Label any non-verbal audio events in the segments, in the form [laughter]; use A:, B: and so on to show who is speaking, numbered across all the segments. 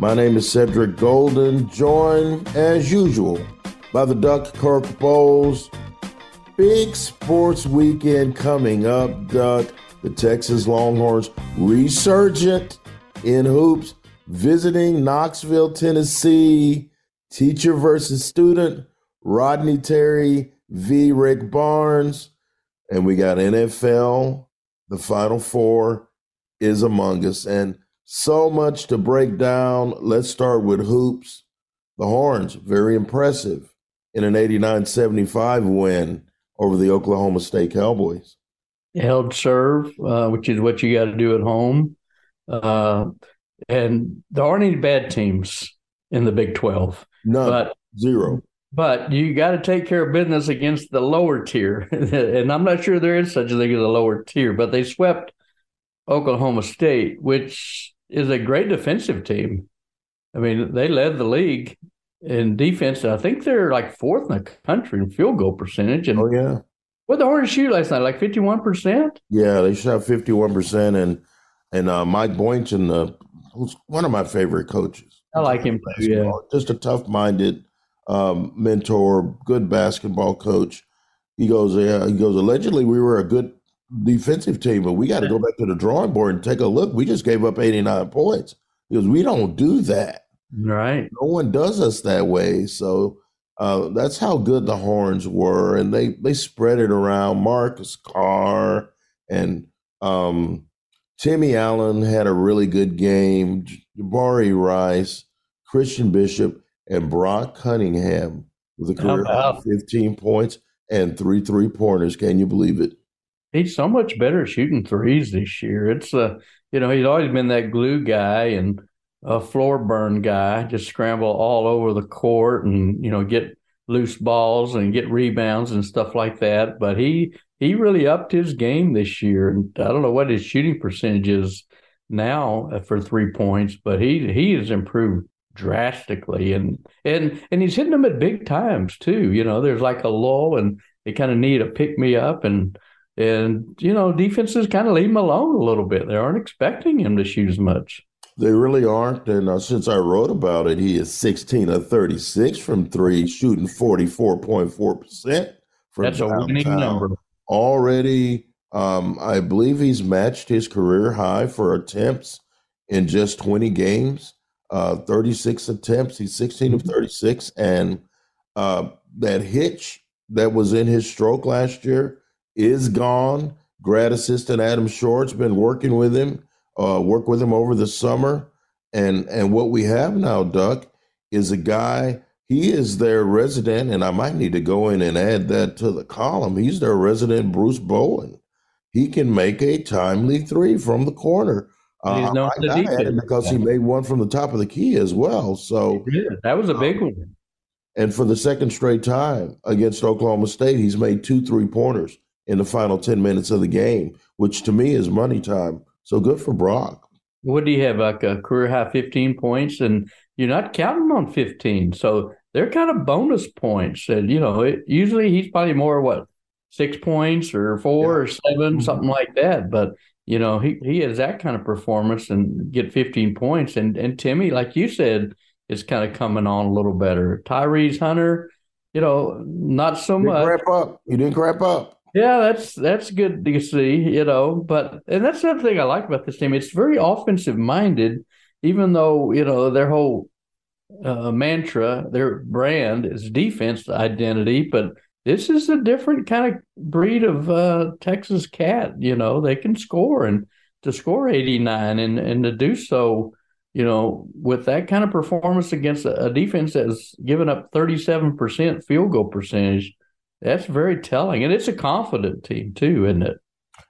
A: My name is Cedric Golden, joined as usual by the Duck Kirk Bohls. Big sports weekend coming up, Duck. The Texas Longhorns resurgent in hoops, visiting Knoxville, Tennessee. Teacher versus student, Rodney Terry v. Rick Barnes. And we got NFL. The Final Four is among us. And so much to break down. Let's start with hoops. The Horns, very impressive in an 89 75 win over the Oklahoma State Cowboys.
B: Held serve, uh, which is what you got to do at home. Uh, and there aren't any bad teams in the Big 12.
A: None.
B: But
A: Zero.
B: But you got to take care of business against the lower tier. [laughs] and I'm not sure there is such a thing as a lower tier, but they swept Oklahoma State, which is a great defensive team. I mean, they led the league in defense. I think they're like fourth in the country in field goal percentage. And
A: Oh, yeah.
B: what the Hornets shoot last night? Like 51%?
A: Yeah, they shot 51%. And and uh, Mike Boynton, uh, who's one of my favorite coaches.
B: I like him too, yeah.
A: Just a tough minded um, mentor, good basketball coach. He goes, yeah, he goes, allegedly we were a good defensive team, but we got to go back to the drawing board and take a look. We just gave up 89 points. because we don't do that.
B: Right.
A: No one does us that way. So uh, that's how good the Horns were. And they, they spread it around. Marcus Carr and um, Timmy Allen had a really good game. Jabari Rice, Christian Bishop, and Brock Cunningham with a career high
B: about-
A: 15 points and three three pointers. Can you believe it?
B: He's so much better shooting threes this year. It's uh, you know, he's always been that glue guy and a floor burn guy, just scramble all over the court and you know get loose balls and get rebounds and stuff like that. But he he really upped his game this year, and I don't know what his shooting percentage is now for three points, but he he has improved drastically and and and he's hitting them at big times too. You know, there's like a lull and they kind of need a pick me up and and you know defenses kind of leave him alone a little bit. They aren't expecting him to shoot as much.
A: They really aren't. And uh, since I wrote about it, he is 16 of 36 from three, shooting 44.4% from
B: That's a winning number.
A: already um, i believe he's matched his career high for attempts in just 20 games uh, 36 attempts he's 16 of 36 and uh, that hitch that was in his stroke last year is gone grad assistant adam short's been working with him uh, worked with him over the summer and and what we have now duck is a guy he is their resident, and I might need to go in and add that to the column. He's their resident Bruce Bowen. He can make a timely three from the corner. Uh,
B: He's
A: I
B: known
A: might
B: for the
A: not add it because he made one from the top of the key as well. So,
B: that was a big one.
A: and for the second straight time against Oklahoma State, he's made two three pointers in the final 10 minutes of the game, which to me is money time. So good for Brock.
B: What do you have? Like a career high 15 points, and you're not counting on 15. So they're kind of bonus points. And, you know, it, usually he's probably more, what, six points or four or 7
A: Mhm.
B: something like that. But, you know, he, he has that kind of performance and get 15 points. And, and Timmy, like you said, is kind of coming on a little better. Tyrese Hunter, you know, not so
A: You
B: much.
A: crap up. You didn't crap up.
B: Yeah, that's that's good to see, you know. But and that's the other thing I like about this team. It's very offensive minded, even though you know their whole uh, mantra, their brand is defense identity. But this is a different kind of breed of uh, Texas cat. You know, they can score and to score eighty nine and and to do so, you know, with that kind of performance against a, defense that's given up thirty seven percent field goal percentage. That's very telling. And it's a confident team, too, isn't it?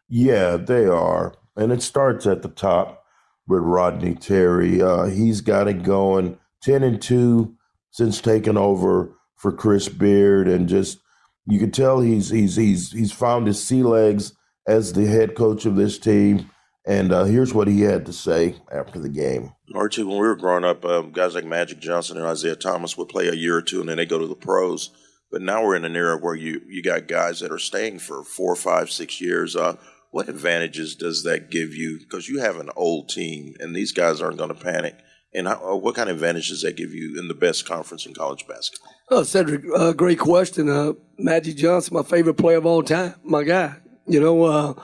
A: Yeah, they are. And it starts at the top. with Rodney Terry. Uh, he's got it going 10 and 2 since taking over for Chris Beard and just you can tell he's he's he's he's found his sea legs as the head coach of this team. And uh, here's what he had to say after the game.
C: Archie, when we were growing up, um, guys like Magic Johnson and Isaiah Thomas would play a year or two and then they go to the pros. But now we're in an era where you, you got guys that are staying for four, five, six years. Uh, what advantages does that give you? Because you have an old team, and these guys aren't going to panic. And how, uh, what kind of advantage does that give you in the best conference in college basketball?
D: Oh, Cedric, uh, great question. Uh, Magic Johnson, my favorite player of all time, my guy. You know, uh,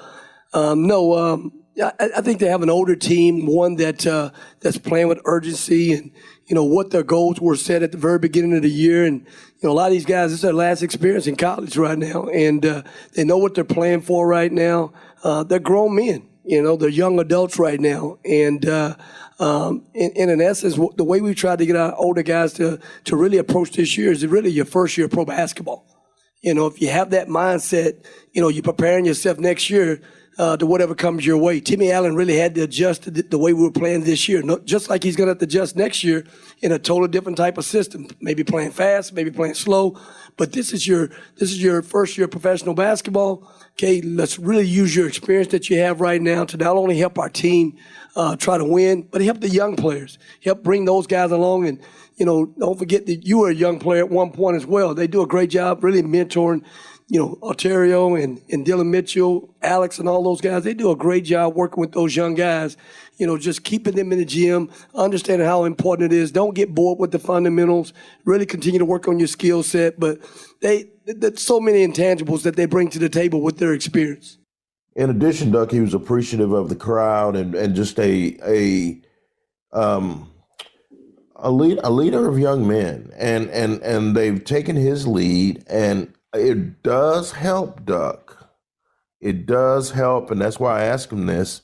D: um, no, um, I, I, think they have an older team, one that uh, that's playing with urgency and you know what their goals were set at the very beginning of the year, and you know a lot of these guys this is their last experience in college right now, and uh, they know what they're playing for right now. Uh, they're grown men, you know, they're young adults right now, and uh, um, in, in essence, the way we tried to get our older guys to to really approach this year is really your first year of pro basketball. You know, if you have that mindset, you know, you're preparing yourself next year uh, to whatever comes your way. Timmy Allen really had to adjust to the, the way we were playing this year, no, just like he's going to have to adjust next year in a totally different type of system. Maybe playing fast, maybe playing slow. But this is your this is your first year of professional basketball. Okay, let's really use your experience that you have right now to not only help our team uh, try to win, but help the young players, help bring those guys along and you know, don't forget that you were a young player at one point as well. They do a great job really mentoring you know, Ontario and, and Dillon Mitchell, Alex, and all those guys, they do a great job working with those young guys. You know, just keeping them in the gym, understanding how important it is. Don't get bored with the fundamentals. Really continue to work on your skill set. But they, there's so many intangibles that they bring to the table with their experience.
A: In addition, Duck, he was appreciative of the crowd and, and just a a um, a lead a leader of young men, and and and they've taken his lead and it does help, Duck. It does help, and that's why I ask him this.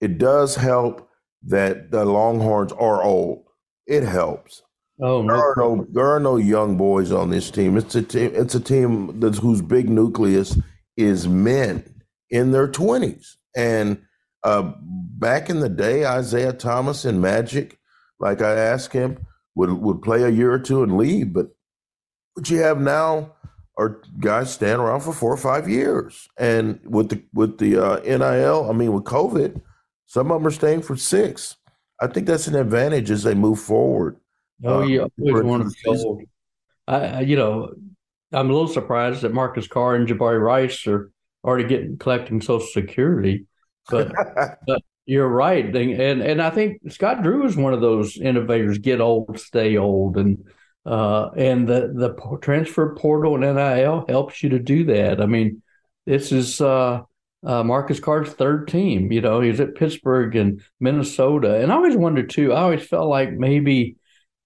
A: It does help that the Longhorns are old. It helps. Oh, there are no there are no young boys on this team. It's a team. It's a team that's, whose big nucleus is men in their twenties. And uh, back in the day, Isaiah Thomas and Magic, like I asked him, would would play a year or two and leave. But what you have now are guys staying around for four or five years. And with the with the uh, NIL, I mean with COVID, some of them are staying for six. I think that's an advantage as they move forward.
B: Oh, uh, yeah, always wanted to I, you know, I'm a little surprised that Marcus Carr and Jabari Rice are already getting collecting Social Security, but [laughs] but you're right, and and I think Scott Drew is one of those innovators. Get old, stay old, and uh, and the the transfer portal and NIL helps you to do that. I mean, this is uh, uh, Marcus Carr's third team. You know, he's at Pittsburgh and Minnesota, and I always wondered too. I always felt like maybe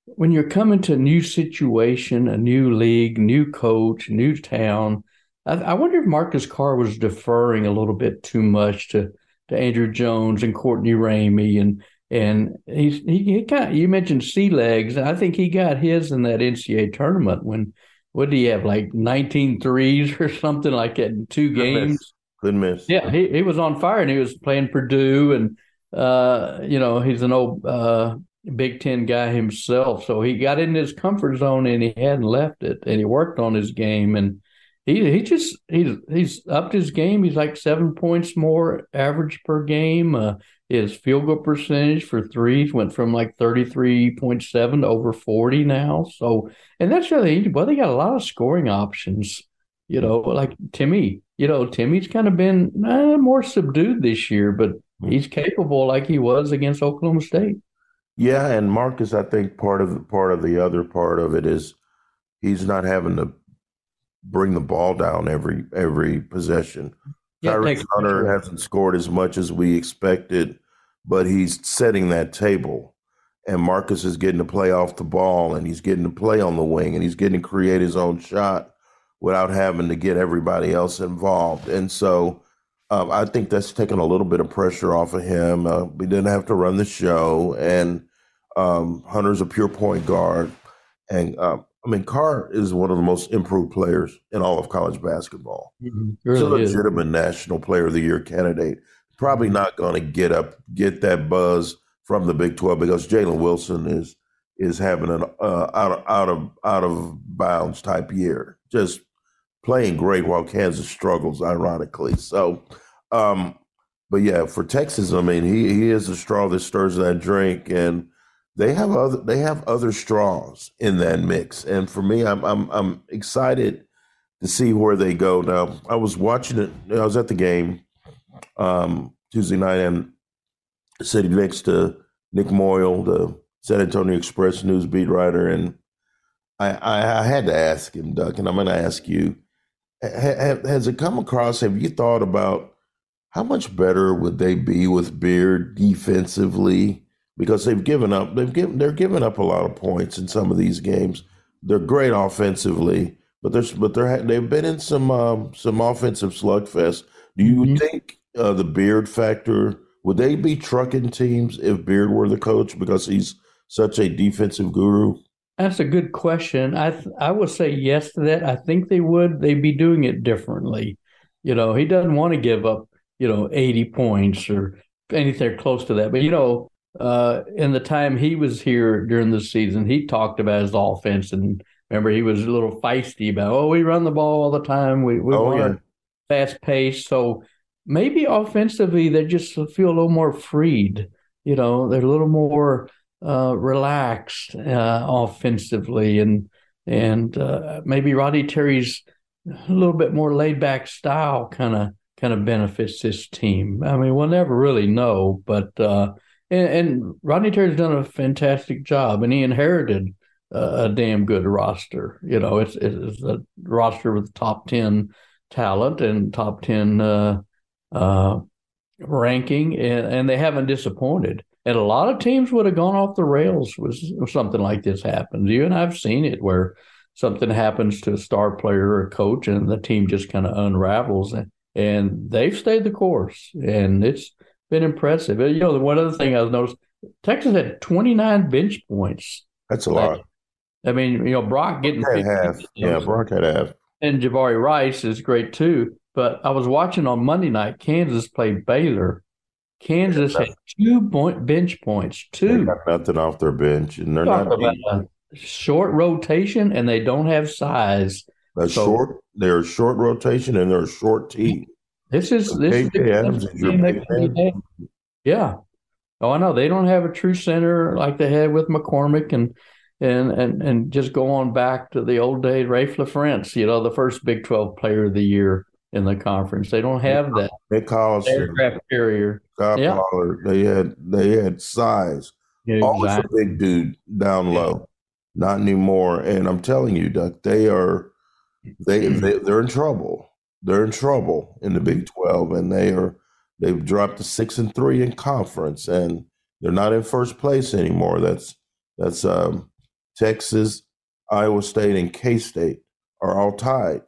B: when you're coming to a new situation, a new league, new coach, new town, I, I wonder if Marcus Carr was deferring a little bit too much to to Andrew Jones and Courtney Ramey and and he's he, he kind of, you mentioned sea legs. I think he got his in that NCAA tournament when what do you have like 19 threes [laughs] or something like that in two Good games.
A: Miss. Good miss.
B: Yeah, he, he was on fire and he was playing Purdue and uh, you know, he's an old uh, Big Ten guy himself. So he got in his comfort zone and he hadn't left it and he worked on his game and he he just he's he's upped his game. He's like seven points more average per game. Uh, his field goal percentage for threes went from like 33.7 to over 40 now. So, and that's really, well, they got a lot of scoring options, you know, like Timmy, you know, Timmy's kind of been eh, more subdued this year, but he's capable like he was against Oklahoma State.
A: Yeah. And Marcus, I think part of part of the other part of it is he's not having to bring the ball down every, every possession. Yeah, Tyrese Hunter hasn't scored as much as we expected, but he's setting that table. And Marcus is getting to play off the ball and he's getting to play on the wing and he's getting to create his own shot without having to get everybody else involved. And so um, I think that's taken a little bit of pressure off of him. Uh, we didn't have to run the show. And um, Hunter's a pure point guard. And um, I mean, Carr is one of the most improved players in all of college basketball. Mm-hmm. Really a legitimate is. National Player of the Year candidate. Probably mm-hmm. not going to get up, get that buzz from the Big Twelve because Jalen Wilson is is having an uh, out of, out of out of bounds type year, just playing great while Kansas struggles, ironically. So, um, but yeah, for Texas, I mean, he he is the straw that stirs that drink, and they have other they have other straws in that mix. And for me, I'm I'm I'm excited to see where they go. Now, I was watching it. I was at the game um, Tuesday night and sitting next to Nick Moyle, the San Antonio Express news beat writer, and I, I, I had to ask him, Duck, and I'm going to ask you: ha, Has it come across? Have you thought about how much better would they be with Beard defensively? Because they've given up, they've given, they're giving up a lot of points in some of these games. They're great offensively, but there's, but they're they've been in some um, some offensive slugfest. Do you mm-hmm. think uh, the Beard factor would they be trucking teams if Beard were the coach because he's such a defensive guru?
B: That's a good question. I th- I would say yes to that. I think they would. They'd be doing it differently. You know, he doesn't want to give up, you know, 80 points or anything close to that. But you know, uh, in the time he was here during the season, he talked about his offense and remember he was a little feisty about, oh, we run the ball all the time. We we oh, yeah. fast pace. So maybe offensively they just feel a little more freed. You know, they're a little more uh, relaxed uh, offensively, and and uh, maybe Roddy Terry's a little bit more laid back style kind of kind of benefits this team. I mean, we'll never really know, but uh, and, and, Rodney Terry's done a fantastic job, and he inherited a damn good roster. You know, it's it's a roster with top ten talent and top ten uh, uh, ranking, and, and they haven't disappointed. And a lot of teams would have gone off the rails with something like this happens. You and I've seen it where something happens to a star player or a coach, and the team just kind of unravels, and, and they've stayed the course, and it's been impressive. Uh, you know, one other thing I've noticed: Texas had 29 bench points.
A: That's a lot.
B: I mean, you know, Brock getting
A: Brock half. Yeah, Brock had half.
B: And Jabari Rice is great too. But I was watching on Monday night. Kansas played Baylor, Kansas had two point bench points. Two.
A: Nothing off their bench, and they're Talk
B: not short rotation, and they don't have size.
A: A so, short. They're short rotation, and they're a short team.
B: This is this is the yeah. Oh, I know they don't have a true center like they had with McCormick and and and and just go on back to the old days. Raef LaFrentz, you know, the first Big Twelve Player of the Year in the conference. They don't have that.
A: They call
B: aircraft carrier.
A: yeah. They had they had size. Yeah, Always a big dude down low. Not anymore. And I'm telling you, Duck, they are they, they they're in trouble. They're in trouble in the Big Twelve, and they are they've dropped to six and three in conference, and they're not in first place anymore. That's that's um, Texas, Iowa State, and K State are all tied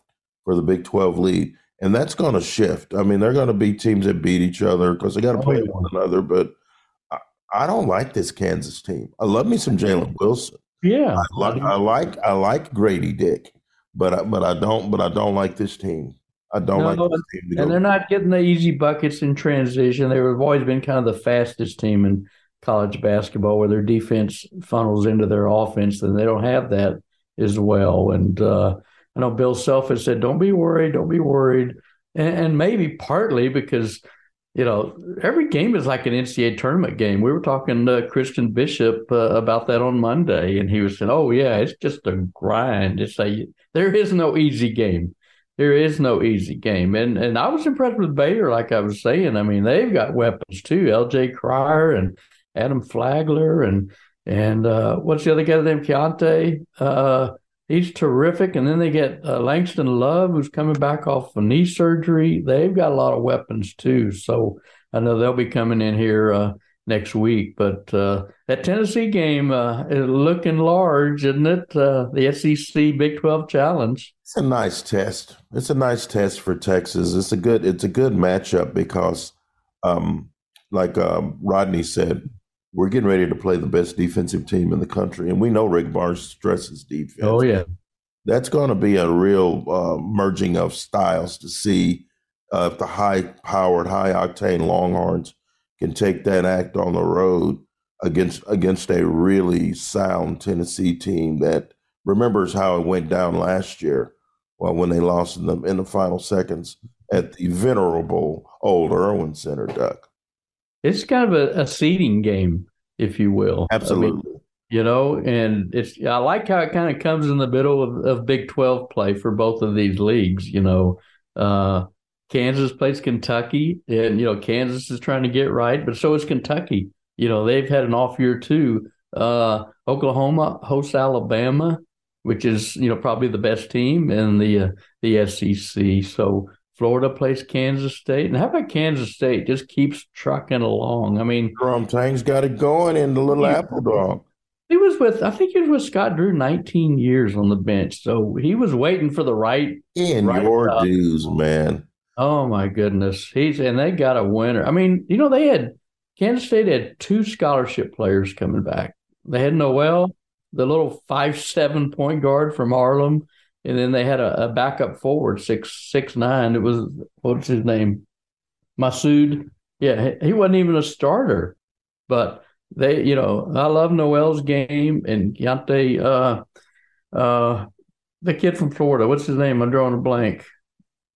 A: for the Big Twelve lead and that's going to shift. I mean, they're going to be teams that beat each other because they got to oh, play one another. But I, I, don't like this Kansas team. I love me some Jalen Wilson.
B: Yeah,
A: I like I like I like Grady Dick, but I, but I don't but I don't like this team. I don't no, like
B: and they're not getting the easy buckets in transition. They've always been kind of the fastest team in college basketball, where their defense funnels into their offense, and they don't have that as well. And uh, I know Bill Self has said, "Don't be worried, don't be worried," and, and, maybe partly because you know every game is like an NCAA tournament game. We were talking to Christian Bishop uh, about that on Monday, and he was saying, "Oh yeah, it's just a grind. It's a there is no easy game." There is no easy game, and and I was impressed with Baylor. Like I was saying, I mean they've got weapons too. L.J. Cryer and Adam Flagler and and uh, what's the other guy name? Keyonte. Uh, he's terrific. And then they get uh, Langston Love, who's coming back off of knee surgery. They've got a lot of weapons too. So I know they'll be coming in here uh, next week. But uh, that Tennessee game uh, is looking large, isn't it? Uh, the SEC Big Twelve Challenge.
A: It's a nice test. It's a nice test for Texas. It's a good. It's a good matchup because, um, like um, Rodney said, we're getting ready to play the best defensive team in the country, and we know Rick Barnes stresses defense.
B: Oh yeah,
A: that's going to be a real uh, merging of styles to see uh, if the high-powered, high-octane Longhorns can take that act on the road against against a really sound Tennessee team that remembers how it went down last year. Well, when they lost in the in the final seconds at the venerable old Erwin Center, Duck.
B: It's kind of a, a seeding game, if you will.
A: Absolutely.
B: I mean, you know, and it's I like how it kind of comes in the middle of, of Big Twelve play for both of these leagues. You know, uh, Kansas plays Kentucky, and you know Kansas is trying to get right, but so is Kentucky. You know, they've had an off year too. Uh, Oklahoma hosts Alabama, which is you know probably the best team in the uh, the SEC. So Florida plays Kansas State, and how about Kansas State just keeps trucking along? I mean,
A: Jerome Tang's got it going in the little
B: Yeah.
A: apple dog.
B: he was with I think he was with Scott Drew 19 years on the bench, so he was waiting for the right.
A: In
B: Right
A: your
B: up.
A: dues, man.
B: Oh my goodness, he's and they got a winner. I mean, you know they had Kansas State had two scholarship players coming back. They had Nowell, the little five seven point guard from Harlem, and then they had a, a backup forward six six nine. It was what's his name, Massoud. Yeah, he, wasn't even a starter, but they, you know, I love Nowell's game and Keyontae, uh, uh, the kid from Florida. What's his name? I'm drawing a blank.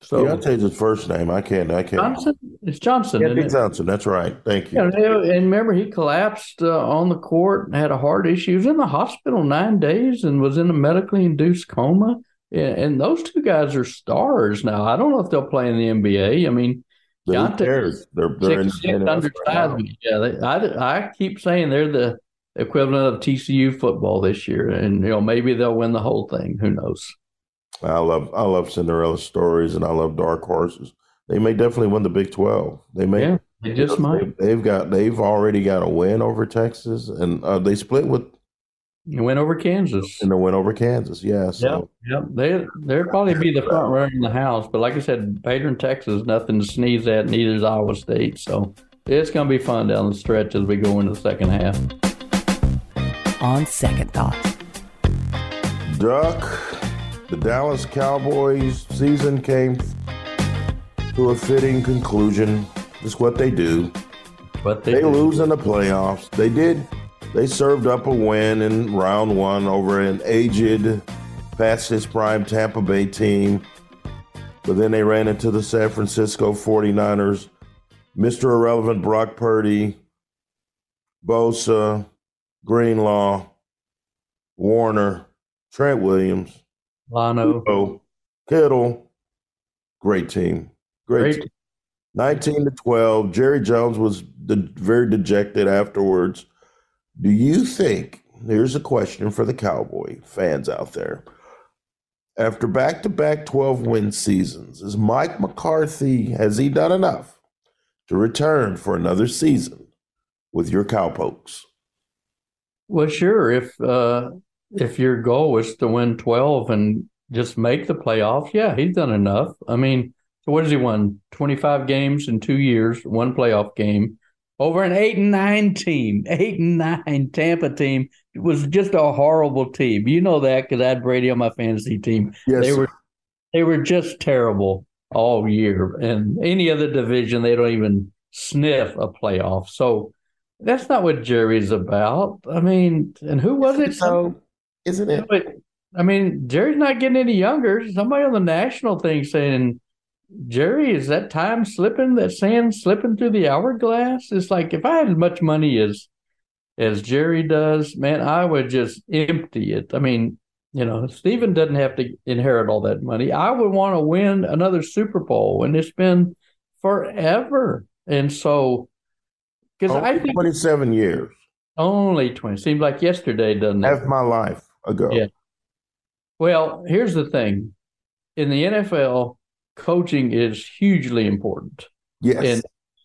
B: So
A: Deontay's his first name. I can't. I can't.
B: Johnson, it's Johnson.
A: Yeah,
B: isn't
A: Big
B: it?
A: Johnson. That's right. Thank you.
B: And and remember he collapsed uh, on the court and had a heart issue. He was in the hospital nine days and was in a medically induced coma. And, and those two guys are stars now. I don't know if they'll play in the NBA. I mean, Deontay-
A: cares? They're they're in,
B: six
A: in the
B: undersized. but Yeah, they, I I keep saying they're the equivalent of TCU football this year, and you know maybe they'll win the whole thing. Who knows?
A: I love I love Cinderella stories and I love dark horses. They may definitely win the Big Twelve. They may.
B: Yeah, they just might.
A: They, have got. They've already got a win over Texas, and uh, they split with
B: You win over Kansas.
A: and they went over Kansas. Yeah. So
B: Yep, they they'll probably be the front runner in the house. But like I said, Patron, Texas, nothing to sneeze at. Neither is Iowa State. So it's going to be fun down the stretch as we go into the second half.
E: On second thought,
A: Duck, the Dallas Cowboys season came to a fitting conclusion. It's what they do.
B: But they,
A: They
B: do.
A: lose in the playoffs. They did. They served up a win in round one over an aged, past his prime Tampa Bay team. But then they ran into the San Francisco 49ers, Mr. Irrelevant Brock Purdy, Bosa, Greenlaw, Warner, Trent Williams,
B: Lano.
A: Kittle. Great team. Great,
B: Great.
A: team. 19 to 12. Jerry Jones was de- very dejected afterwards. Do you think, here's a question for the Cowboy fans out there. After back to back 12 win seasons, is Mike McCarthy, has he done enough to return for another season with your Cowpokes?
B: Well, sure. If uh, if your goal is to win twelve and just make the playoffs, yeah, he's done enough. I mean, so what has he won? Twenty five games in two years, one playoff game over an eight and nine team. [laughs] Eight and nine Tampa team it was just a horrible team. You know that because I had Brady on my fantasy team.
A: Yes.
B: They were they were just terrible all year. And any other division, they don't even sniff a playoff. So that's not what Jerry's about. I mean, and who was it?
A: So, isn't it?
B: But, I mean, Jerry's not getting any younger. Somebody on the national thing saying, Jerry, is that time slipping, that sand slipping through the hourglass? It's like if I had as much money as as Jerry does, man, I would just empty it. I mean, you know, Stephen doesn't have to inherit all that money. I would want to win another Super Bowl, and it's been forever. And so, because I think
A: 27 years,
B: only 20 seems like yesterday, doesn't it?
A: half my life ago.
B: Yeah. Well, here's the thing in the NFL, coaching is hugely important,
A: Yes.
B: and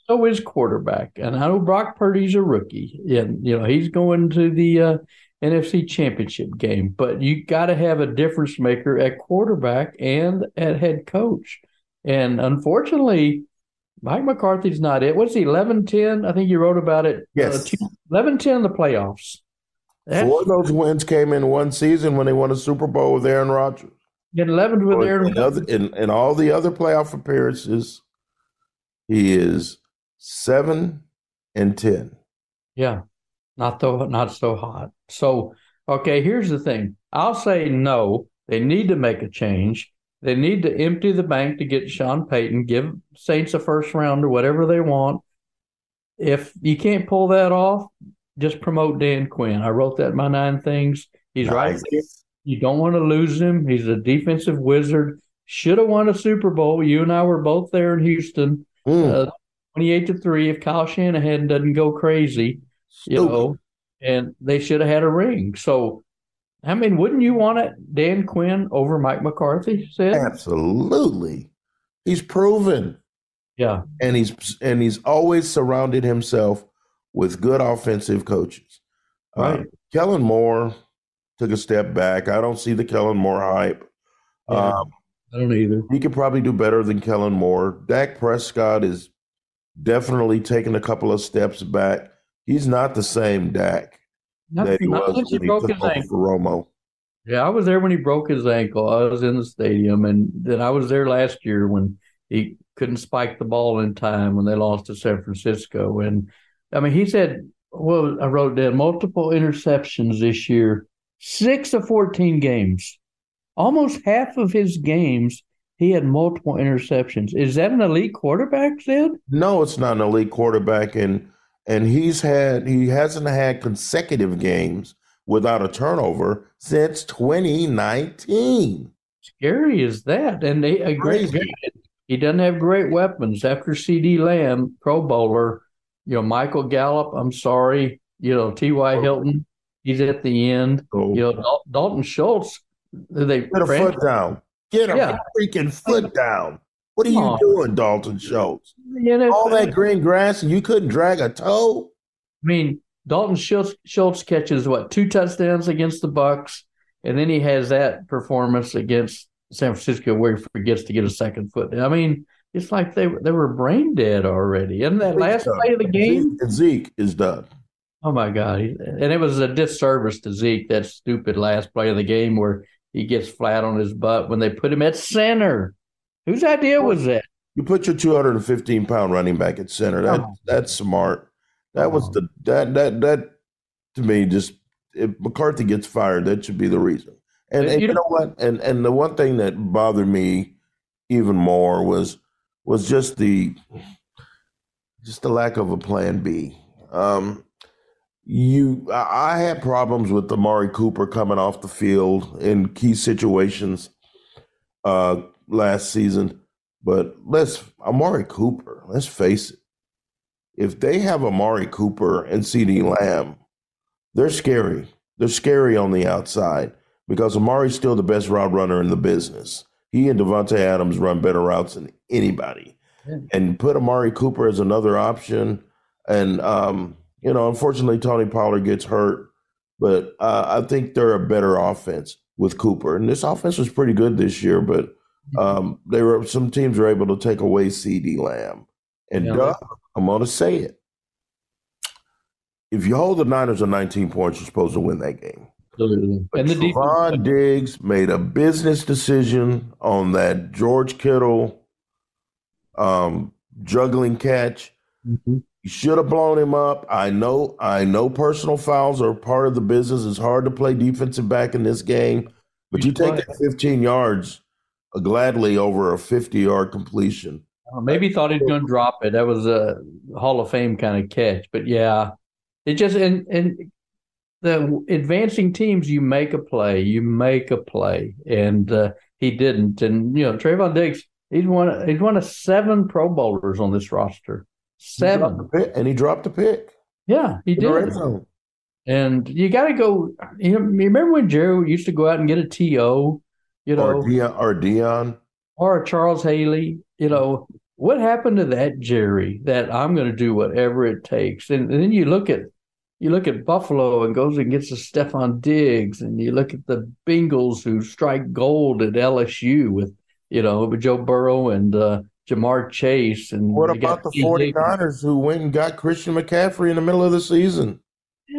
B: so is quarterback. And I know Brock Purdy's a rookie, and you know he's going to the uh, NFC Championship game, but you got to have a difference maker at quarterback and at head coach. And unfortunately, Mike McCarthy's not it. What's he, 11 10? I think you wrote about it.
A: Yes.
B: 11 10 in the playoffs. That's
A: Four of those wins came in one season when they won a Super Bowl with Aaron Rodgers.
B: get 11 with Aaron.
A: in, other, in, in all the other playoff appearances, he is seven and ten.
B: Yeah. not though not so hot. So okay, here's the thing. I'll say no. They need to make a change. They need to empty the bank to get Sean Payton, give Saints a first round or whatever they want. If you can't pull that off, just promote Dan Quinn. I wrote that in my nine things. He's nice. right there. You don't want to lose him. He's a defensive wizard. Should have won a Super Bowl. You and I were both there in Houston. Mm. Uh, 28 to 3 if Kyle Shanahan doesn't go crazy, you know, and they should have had a ring. So, I mean, wouldn't you want it, Dan Quinn over Mike McCarthy? Said?
A: Absolutely. He's proven.
B: Yeah.
A: And he's and he's always surrounded himself with good offensive coaches.
B: Uh, right.
A: Kellen Moore took a step back. I don't see the Kellen Moore hype.
B: Yeah, um, I don't either.
A: He could probably do better than Kellen Moore. Dak Prescott is definitely taking a couple of steps back. He's not the same Dak
B: not, that he was when he, he broke his ankle. for Romo. Yeah, I was there when he broke his ankle. I was in the stadium, and then I was there last year when he couldn't spike the ball in time when they lost to San Francisco. And I mean, he said, well, I wrote down multiple interceptions this year, six of 14 games. Almost half of his games he had multiple interceptions. Is that an elite quarterback, Sid?
A: No, it's not an elite quarterback, and and he's had he hasn't had consecutive games without a turnover since 2019.
B: Scary is that? And they, a great guy. He doesn't have great weapons. After CeeDee Lamb, Pro Bowler, you know Michael Gallup. I'm sorry, you know T.Y. Oh. Hilton. He's at the end. Oh. You know Dalton Schultz. They
A: put a foot down. Get a yeah. freaking foot down. What are you doing, Dalton Schultz? All that uh, green grass and you couldn't drag a toe?
B: I mean, Dalton Schultz, Schultz catches what two touchdowns against the Bucs, and then he has that performance against San Francisco where he forgets to get a second foot. I mean, it's like they they were brain dead already. And that last play of the game,
A: Zeke, Zeke is done.
B: Oh my god! And it was a disservice to Zeke that stupid last play of the game where he gets flat on his butt when they put him at center. Whose idea was that?
A: You put your 215 pound running back at center. That oh. that's smart. That was the that that that to me just if McCarthy gets fired, that should be the reason. And, and you, know what? And and the one thing that bothered me even more was was just the just the lack of a plan B. Um, you I had problems with Amari Cooper coming off the field in key situations uh, last season, but let's Amari Cooper. Let's face it. If they have Amari Cooper and CeeDee Lamb, they're scary. They're scary on the outside because Amari's still the best route runner in the business. He and Davante Adams run better routes than anybody. And put Amari Cooper as another option, and um, you know, unfortunately, Tony Pollard gets hurt, but uh, I think they're a better offense with Cooper. And this offense was pretty good this year, but um, they were some teams were able to take away CeeDee Lamb. And yeah. Doug, I'm going to say it. If you hold the Niners to 19 points, you're supposed to win that game.
B: Absolutely.
A: But and the Trevon Diggs made a business decision on that George Kittle um, juggling catch. Mm-hmm. You should have blown him up. I know, I know personal fouls are part of the business. It's hard to play defensive back in this game, but you take that 15 yards uh, gladly over a 50 yard completion.
B: Uh, maybe thought he'd going to drop it. That was a Hall of Fame kind of catch. But yeah, it just, and, and the advancing teams, you make a play, you make a play. And uh, he didn't. And, you know, Trevon Diggs, he's one, he's one of seven Pro Bowlers on this roster. Seven.
A: He and he dropped a pick.
B: Yeah, he did. And you got to go. You, know, remember when Jerry used to go out and get a TO, you know,
A: or Deion, or Deion,
B: or Charles Haley. You know, what happened to that Jerry? That I'm going to do whatever it takes. And, and, then you look at you look at Buffalo and goes and gets a Stefon Diggs, and you look at the Bengals who strike gold at LSU with you know with Joe Burrow and uh, Ja'Marr Chase. And
A: what about the 49ers who went and got Christian McCaffrey in the middle of the season?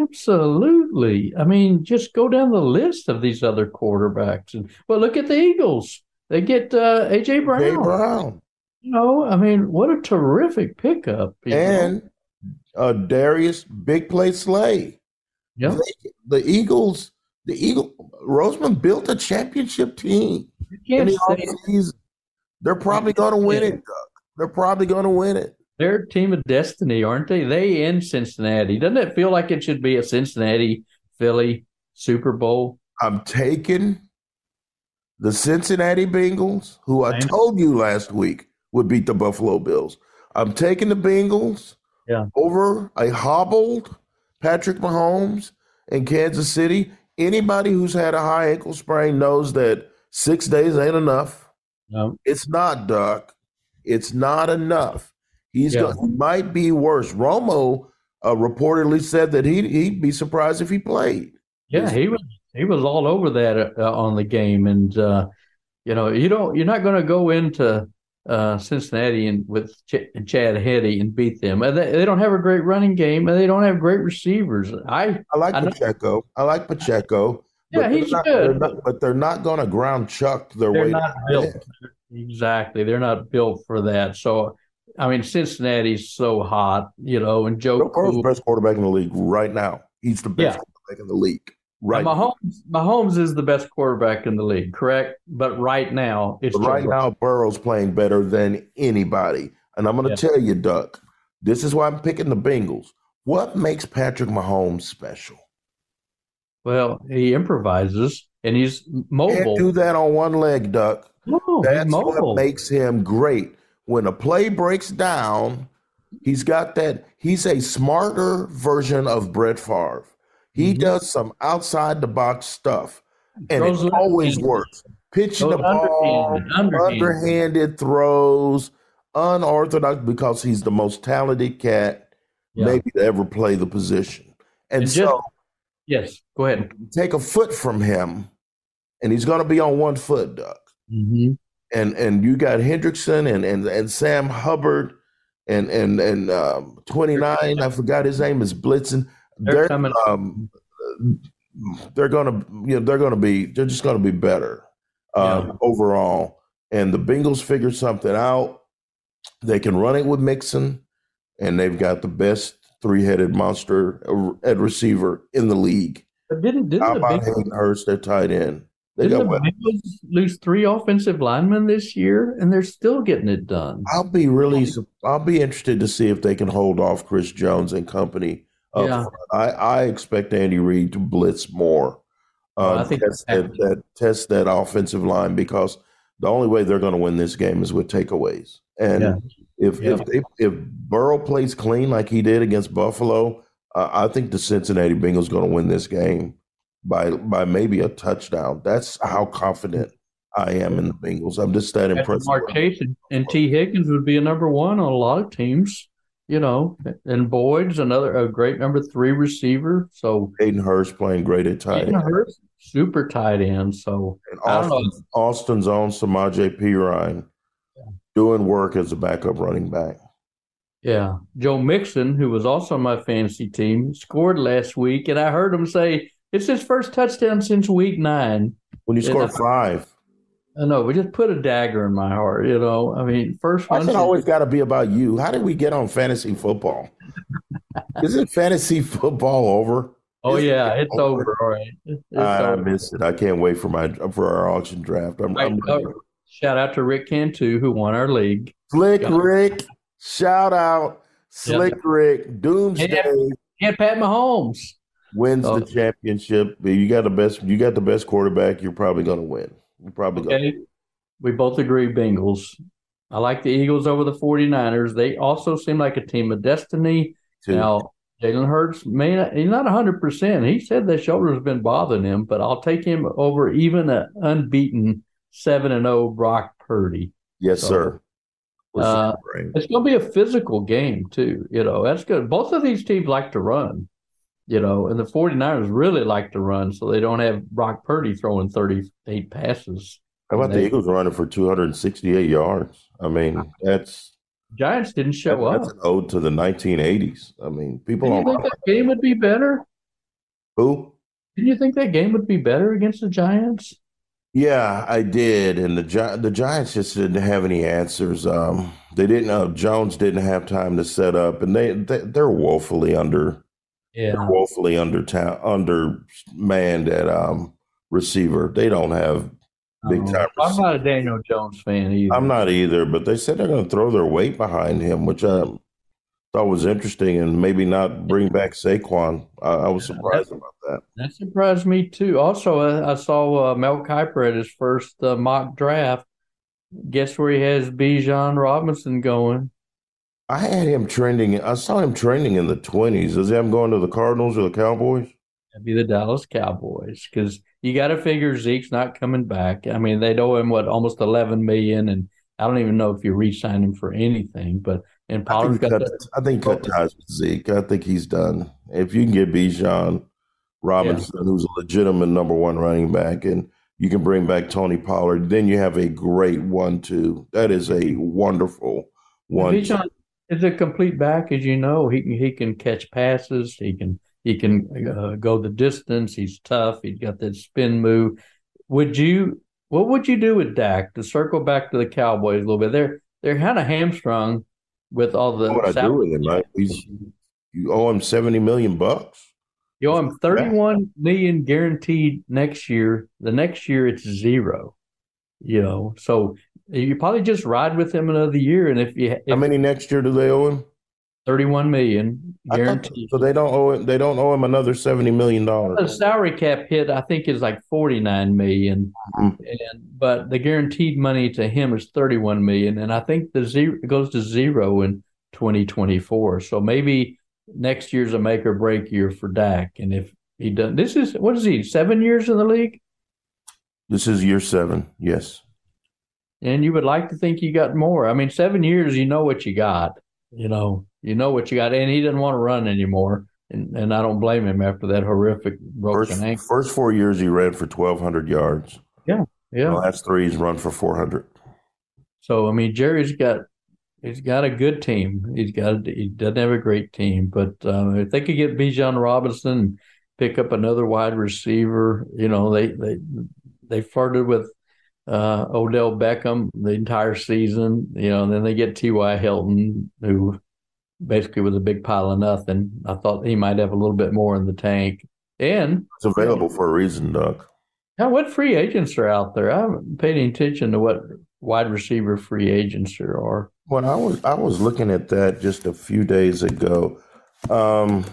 B: Absolutely. I mean, just go down the list of these other quarterbacks. And well, look at the Eagles. They get uh, AJ Brown. AJ Brown. You know, I mean, what a terrific pickup.
A: And uh, Darius Big Play Slay.
B: Yeah.
A: the Eagles, the Eagle Roseman built a championship team.
B: You
A: in
B: can't
A: the
B: say
A: offseason. They're probably going to win it, They're probably going to win it.
B: they're a team of destiny, aren't they? They in Cincinnati. Doesn't it feel like it should be a Cincinnati Philly Super Bowl?
A: I'm taking the Cincinnati Bengals, who I
B: Same.
A: told you last week would beat the Buffalo Bills. I'm taking the Bengals
B: Yeah.
A: over a hobbled Patrick Mahomes in Kansas City. Anybody who's had a high ankle sprain knows that six days ain't enough.
B: No.
A: It's not, Doc. It's not enough. He's
B: Yeah.
A: going he might be worse. Romo uh, reportedly said that he he'd be surprised if he played.
B: Yeah, he was he was all over that uh, on the game, and uh, you know you don't you're not going to go into uh, Cincinnati and with Ch- Chad Henne and beat them. And They, they don't have a great running game, and they don't have great receivers. I
A: I like
B: I know-
A: Pacheco. I like Pacheco.
B: Yeah,
A: but
B: he's
A: they're not,
B: good.
A: They're not, but they're not going to ground chuck their
B: they're
A: way.
B: not built exactly. They're not built for that. So I mean, Cincinnati's so hot, you know, and Joe
A: Joe Burrow's the best quarterback in the league right now. He's the best
B: Yeah.
A: quarterback in the league right now.
B: Mahomes, Mahomes is the best quarterback in the league, correct? But right now, it's
A: But right
B: Burrow.
A: now, Burrow's playing better than anybody. And I'm going
B: Yeah.
A: to tell you, Duck, this is why I'm picking the Bengals. What makes Patrick Mahomes special?
B: Well, he improvises and he's mobile.
A: Can't do that on one leg, Duck.
B: No,
A: That's what makes him great. When a play breaks down, he's got that. He's a smarter version of Brett Favre. He
B: Mhm.
A: does some outside the box stuff, and
B: Throws
A: it always works. Pitching the ball,
B: underhanded, underhanded.
A: underhanded throws, unorthodox because he's the most talented cat
B: Yeah.
A: maybe to ever play the position. And,
B: And
A: so
B: just- Yes, go ahead.
A: take a foot from him, and he's going to be on one foot, Doug.
B: Mm-hmm.
A: and and you got Hendrickson and and and Sam Hubbard and and and um, 29 I forgot his name is Blitzen
B: They're
A: they're
B: coming.
A: um they're gonna you know they're gonna be they're just gonna be better um,
B: Yeah.
A: overall and the Bengals figured something out they can run it with Mixon and they've got the best three-headed monster uh, at receiver in the league
B: But didn't didn't
A: how
B: the,
A: about
B: Bengals,
A: Hayden Hurst their tight end they
B: didn't
A: got
B: the Bengals lose three offensive linemen this year, and they're still getting it done?
A: I'll be really. I'll be interested to see if they can hold off Chris Jones and company. up
B: Yeah.
A: front. I, I expect Andy Reid to blitz more.
B: Well,
A: Uh,
B: I think
A: test that, that test that offensive line because the only way they're going to win this game is with takeaways. And
B: Yeah.
A: If
B: Yeah.
A: if they, if Burrow plays clean like he did against Buffalo, uh, I think the Cincinnati Bengals going to win this game by by maybe a touchdown. That's how confident I am in the Bengals. I'm just that impressed.
B: Mark Chase and, Tee Higgins would be a number one on a lot of teams, you know, and Boyd's another a great number three receiver. So
A: Hayden Hurst playing great at tight
B: Hayden
A: end.
B: Hurst, super tight end. So
A: And
B: I don't know.
A: Austin, Austin's own Samaje Perine doing work as a backup running back.
B: yeah, Joe Mixon, who was also on my fantasy team, scored last week, and I heard him say it's his first touchdown since week nine.
A: When you
B: Yeah,
A: score five,
B: I know, but just put a dagger in my heart, you know. I mean, first one.
A: does it always got to be about you? How did we get on fantasy football? [laughs] Isn't fantasy football over?
B: oh
A: Isn't
B: yeah, it's over. All right, It's
A: I, I
B: over.
A: missed it. I can't wait for my for our auction draft. I'm, I'm
B: Right, uh, shout out to Rick Cantu who won our league.
A: Slick
B: Yeah.
A: Rick. Shout out Slick Rick. Doomsday.
B: And Pat Mahomes.
A: wins
B: Oh.
A: the championship. You got the best. You got the best quarterback. You're probably going to win. You're probably going.
B: We both agree Bengals. I like the Eagles over the 49ers. They also seem like a team of destiny.
A: to.
B: Now, Jalen Hurts may not, he's not 100%. He said the shoulder's been bothering him, but I'll take him over even an unbeaten 7 and 0 Brock Purdy.
A: Yes,
B: So,
A: sir.
B: Uh. It's going to be a physical game, too. You know, that's good. Both of these teams like to run, you know, and the 49ers really like to run, so they don't have Brock Purdy throwing 38 passes.
A: How about the Eagles running for 268 yards? I mean, that's
B: Giants didn't show
A: that's
B: up.
A: an ode to the 1980s. I mean, people
B: Didn't you think that game would be better?
A: who.
B: Didn't you think that game would be better against the Giants?
A: Yeah, I did, and the Gi- the Giants just didn't have any answers. Um, they didn't. Uh, Jones didn't have time to set up, and they, they they're woefully under
B: Yeah.
A: They're woefully under ta- undermanned at um, receiver. They don't have big time.
B: I'm not a Daniel Jones fan either.
A: I'm not either, but they said they're going to throw their weight behind him, which I thought was interesting, and maybe not bring back Saquon. I, I was surprised about that.
B: That surprised me too. Also, uh, I saw uh, Mel Kiper at his first uh, mock draft. Guess where he has Bijan Robinson going?
A: I had him trending. I saw him trending in the twenties. Is he him going to the Cardinals or the Cowboys?
B: That'd be the Dallas Cowboys because you got to figure Zeke's not coming back. I mean, they owe him what almost eleven million, and I don't even know if you re-sign him for anything. But and Pollard's
A: I
B: got.
A: cut, I think cut ties with Zeke. I think he's done. If you can get Bijan Robinson, yeah. who's a legitimate number one running back, and you can bring back Tony Pollard, then you have a great one-two. That is a wonderful one.
B: Bijan is a complete back, as you know. He can he can catch passes. He can he can uh, go the distance. He's tough. He's got that spin move. Would you? What would you do with Dak to circle back to the Cowboys a little bit? They're they're kind of hamstrung with all the.
A: What I do with him, right? He's, you owe him seventy million bucks.
B: You owe him thirty-one million guaranteed next year. The next year it's zero. You know, so you probably just ride with him another year. And if you, if,
A: how many next year do they owe him?
B: Thirty-one million guaranteed.
A: So they don't owe him. They don't owe him another seventy million dollars.
B: The salary cap hit, I think, is like forty-nine million, mm-hmm. and but the guaranteed money to him is thirty-one million, and I think the zero goes to zero in twenty twenty-four. So maybe next year's a make or break year for Dak, and if he doesn't, this is what is he? Seven years in the league.
A: This is year seven. Yes.
B: And you would like to think you got more. I mean, seven years, you know what you got. You know, you know what you got, and he didn't want to run anymore. And, and I don't blame him after that horrific broken
A: first,
B: ankle.
A: First four years, he ran for twelve hundred yards.
B: Yeah, yeah.
A: The last three, he's run for four hundred.
B: So I mean, Jerry's got he's got a good team. He's got he doesn't have a great team, but um, if they could get Bijan Robinson, pick up another wide receiver, you know, they they they flirted with uh, Odell Beckham the entire season, you know, and then they get T.Y. Hilton, who basically was a big pile of nothing. I thought he might have a little bit more in the tank. And
A: it's available for a reason, Doug.
B: Now, what free agents are out there? I haven't paid any attention to what wide receiver free agents there are.
A: Well, I was I was looking at that just a few days ago, um,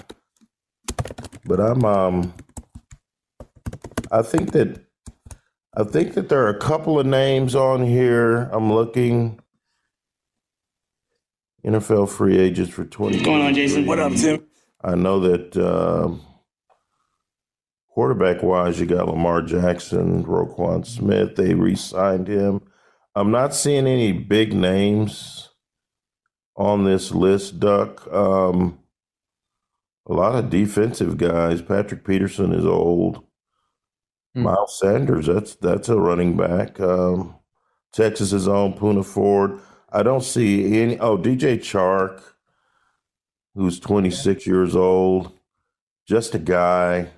A: but I'm um, I think that I think that there are a couple of names on here. I'm looking. NFL free agents for 20.
F: What's going on, Jason?
D: What up, Tim?
A: I know that uh, quarterback wise, you got Lamar Jackson, Roquan Smith. They re signed him. I'm not seeing any big names on this list, Duck. Um, a lot of defensive guys. Patrick Peterson is old. Hmm. Miles Sanders, that's that's a running back. Um, Texas's own Poona Ford. I don't see any. Oh, DJ Chark, who's 26 years old, just a guy.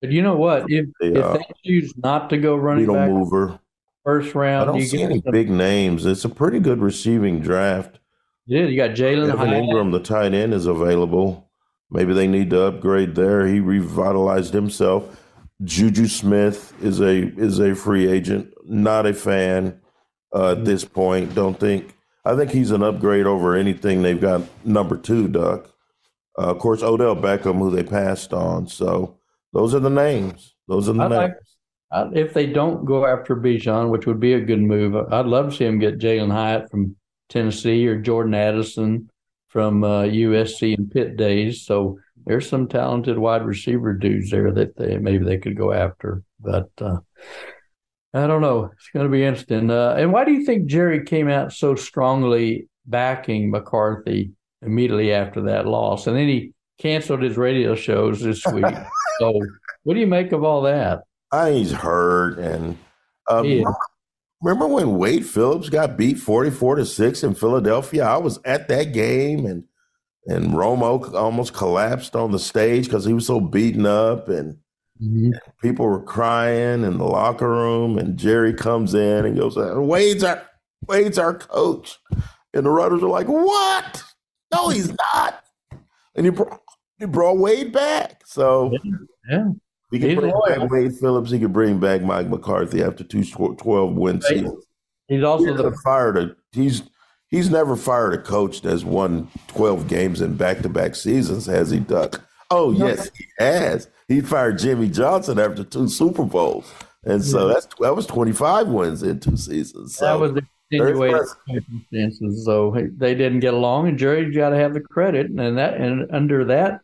B: But you know what? If, they, if uh, they choose not to go running back
A: mover,
B: first round,
A: I don't see any some, big names. It's a pretty good receiving draft.
B: Yeah, you got Jalen
A: Evan Engram, the tight end, is available. Maybe they need to upgrade there. He revitalized himself. Juju Smith is a is a free agent. Not a fan uh, at this point. Don't think. I think he's an upgrade over anything they've got. Number two, Duck. Uh, of course, Odell Beckham, who they passed on. So those are the names. Those are the
B: I
A: names.
B: Like, if they don't go after Bijan, which would be a good move, I'd love to see him get Jalin Hyatt from Tennessee or Jordan Addison from uh, USC and Pitt days. So there's some talented wide receiver dudes there that they maybe they could go after. But uh, I don't know. It's going to be interesting. Uh, and why do you think Jerry came out so strongly backing McCarthy immediately after that loss? And then he canceled his radio shows this [laughs] week. so what do you make of all that?
A: I think he's hurt and um, remember, remember when Wade Phillips got beat 44 to 6 in Philadelphia? I was at that game and and Romo almost collapsed on the stage because he was so beaten up and, mm-hmm. people were crying in the locker room and Jerry comes in and goes, Wade's our Wade's our coach. And the runners are like, What? No, he's not. And he brought he brought Wade back. So
B: yeah.
A: He can
B: He's
A: bring
B: loyal.
A: back Wade Phillips. He could bring back Mike McCarthy after two tw- 12 win seasons.
B: He's also
A: He's
B: the
A: never fired a he's he's never fired a coach that's won 12 games in back to back seasons, has he, Duck? Oh yes, he has. [laughs] He fired Jimmy Johnson after two Super Bowls. And so that's that was 25 wins in two seasons. So
B: that was the extenuating circumstances. So they didn't get along, and Jerry's got to have the credit. And that and under that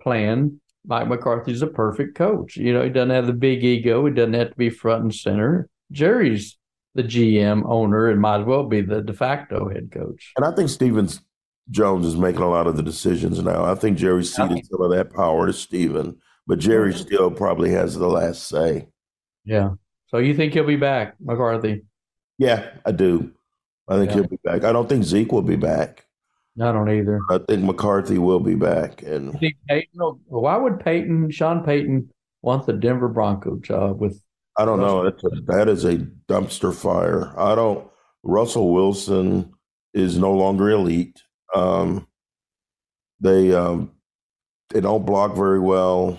B: plan, Mike McCarthy's a perfect coach. You know, he doesn't have the big ego. He doesn't have to be front and center. Jerry's the GM owner and might as well be the de facto head coach.
A: And I think Stevens Jones is making a lot of the decisions now. I think Jerry ceded some of that power to Stephen, but Jerry still probably has the last say.
B: Yeah. So you think he'll be back, McCarthy?
A: Yeah, I do. I think
B: Yeah.
A: he'll be back. I don't think Zeke will be back.
B: I don't either.
A: I think McCarthy will be back. And
B: think Payton, why would Payton, Sean Payton, want the Denver Bronco job with
A: I don't know. That's a, that is a dumpster fire. I don't. Russell Wilson is no longer elite. Um, they um, they don't block very well.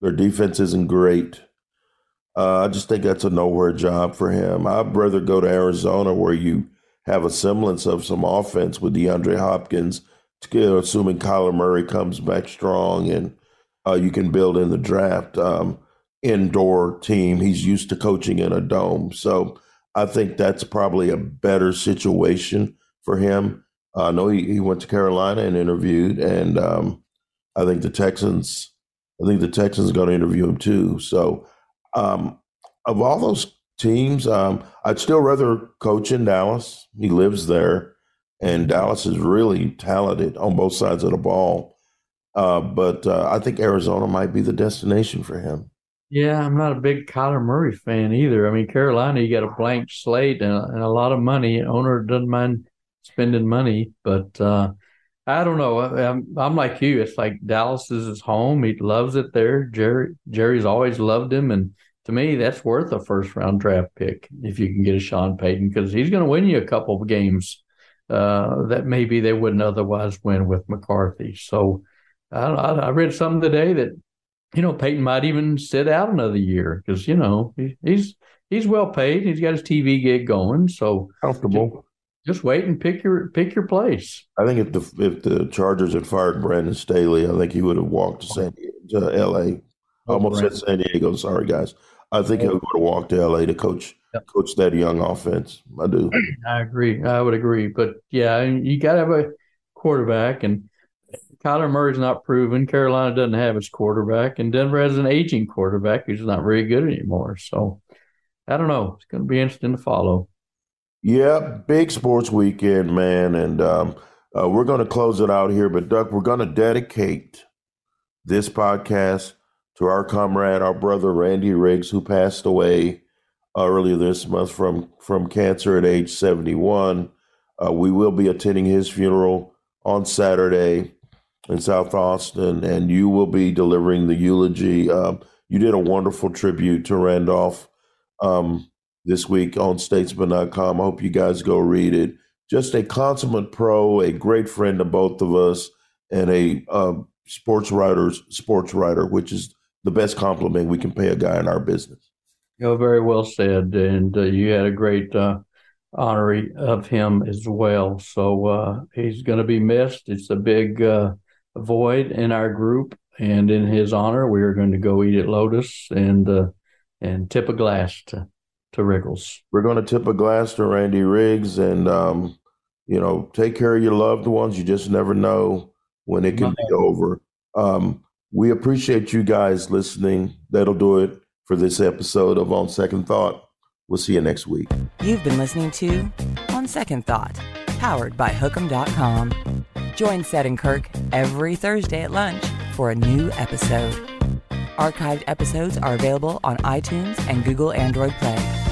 A: Their defense isn't great. Uh, I just think that's a nowhere job for him. I'd rather go to Arizona where you have a semblance of some offense with DeAndre Hopkins, assuming Kyler Murray comes back strong and uh, you can build in the draft. Um, indoor team. He's used to coaching in a dome. So I think that's probably a better situation for him. I know he, he went to Carolina and interviewed, and um, I think the Texans, I think the Texans are going to interview him too. So um, of all those teams, um, I'd still rather coach in Dallas. He lives there, and Dallas is really talented on both sides of the ball. Uh, but uh, I think Arizona might be the destination for him.
B: Yeah, I'm not a big Kyler Murray fan either. I mean, Carolina, you got a blank slate and a, and a lot of money. Owner doesn't mind spending money, but uh, I don't know. I'm, I'm like you. It's like Dallas is his home. He loves it there. Jerry Jerry's always loved him, and to me, that's worth a first round draft pick if you can get a Sean Payton because he's going to win you a couple of games uh, that maybe they wouldn't otherwise win with McCarthy. So I, I, I read something today that you know, Payton might even sit out another year because you know he, he's he's well paid. He's got his TV gig going, so
A: Comfortable.
B: Just wait and pick your pick your place.
A: I think if the if the Chargers had fired Brandon Staley, I think he would have walked to San to L.A. Oh, Almost said San Diego. Sorry, guys. I think he oh. would have walked to L.A. to coach
B: Yep.
A: coach that young offense. I do. [clears throat]
B: I agree. I would agree, but yeah, you got to have a quarterback, and Kyler Murray's not proven. Carolina doesn't have its quarterback, and Denver has an aging quarterback who's not very good anymore. So I don't know. It's going to be interesting to follow.
A: Yeah, big sports weekend, man, and um, uh, we're going to close it out here. But Duck, we're going to dedicate this podcast to our comrade, our brother Randy Riggs, who passed away uh, earlier this month from from cancer at age seventy one. Uh, we will be attending his funeral on Saturday in South Austin, and you will be delivering the eulogy. Um, you did a wonderful tribute to Randolph. Um, this week on statesman.com. I hope you guys go read it. Just a consummate pro, a great friend to both of us, and a um, sports writer's sports writer, which is the best compliment we can pay a guy in our business.
B: You know, very well said, and uh, you had a great uh, of him as well. So uh, he's going to be missed. It's a big uh, void in our group, and in his honor, we are going to go eat at Lotus and uh, and tip a glass to to Wriggles.
A: We're going to tip a glass to Randy Riggs, and um, you know, take care of your loved ones. You just never know when it can be over. Um, we appreciate you guys listening. That'll do it for this episode of On Second Thought. We'll see you next week.
E: You've been listening to On Second Thought, powered by Hookem.com. Join Seth and Kirk every Thursday at lunch for a new episode. Archived episodes are available on iTunes and Google Android Play.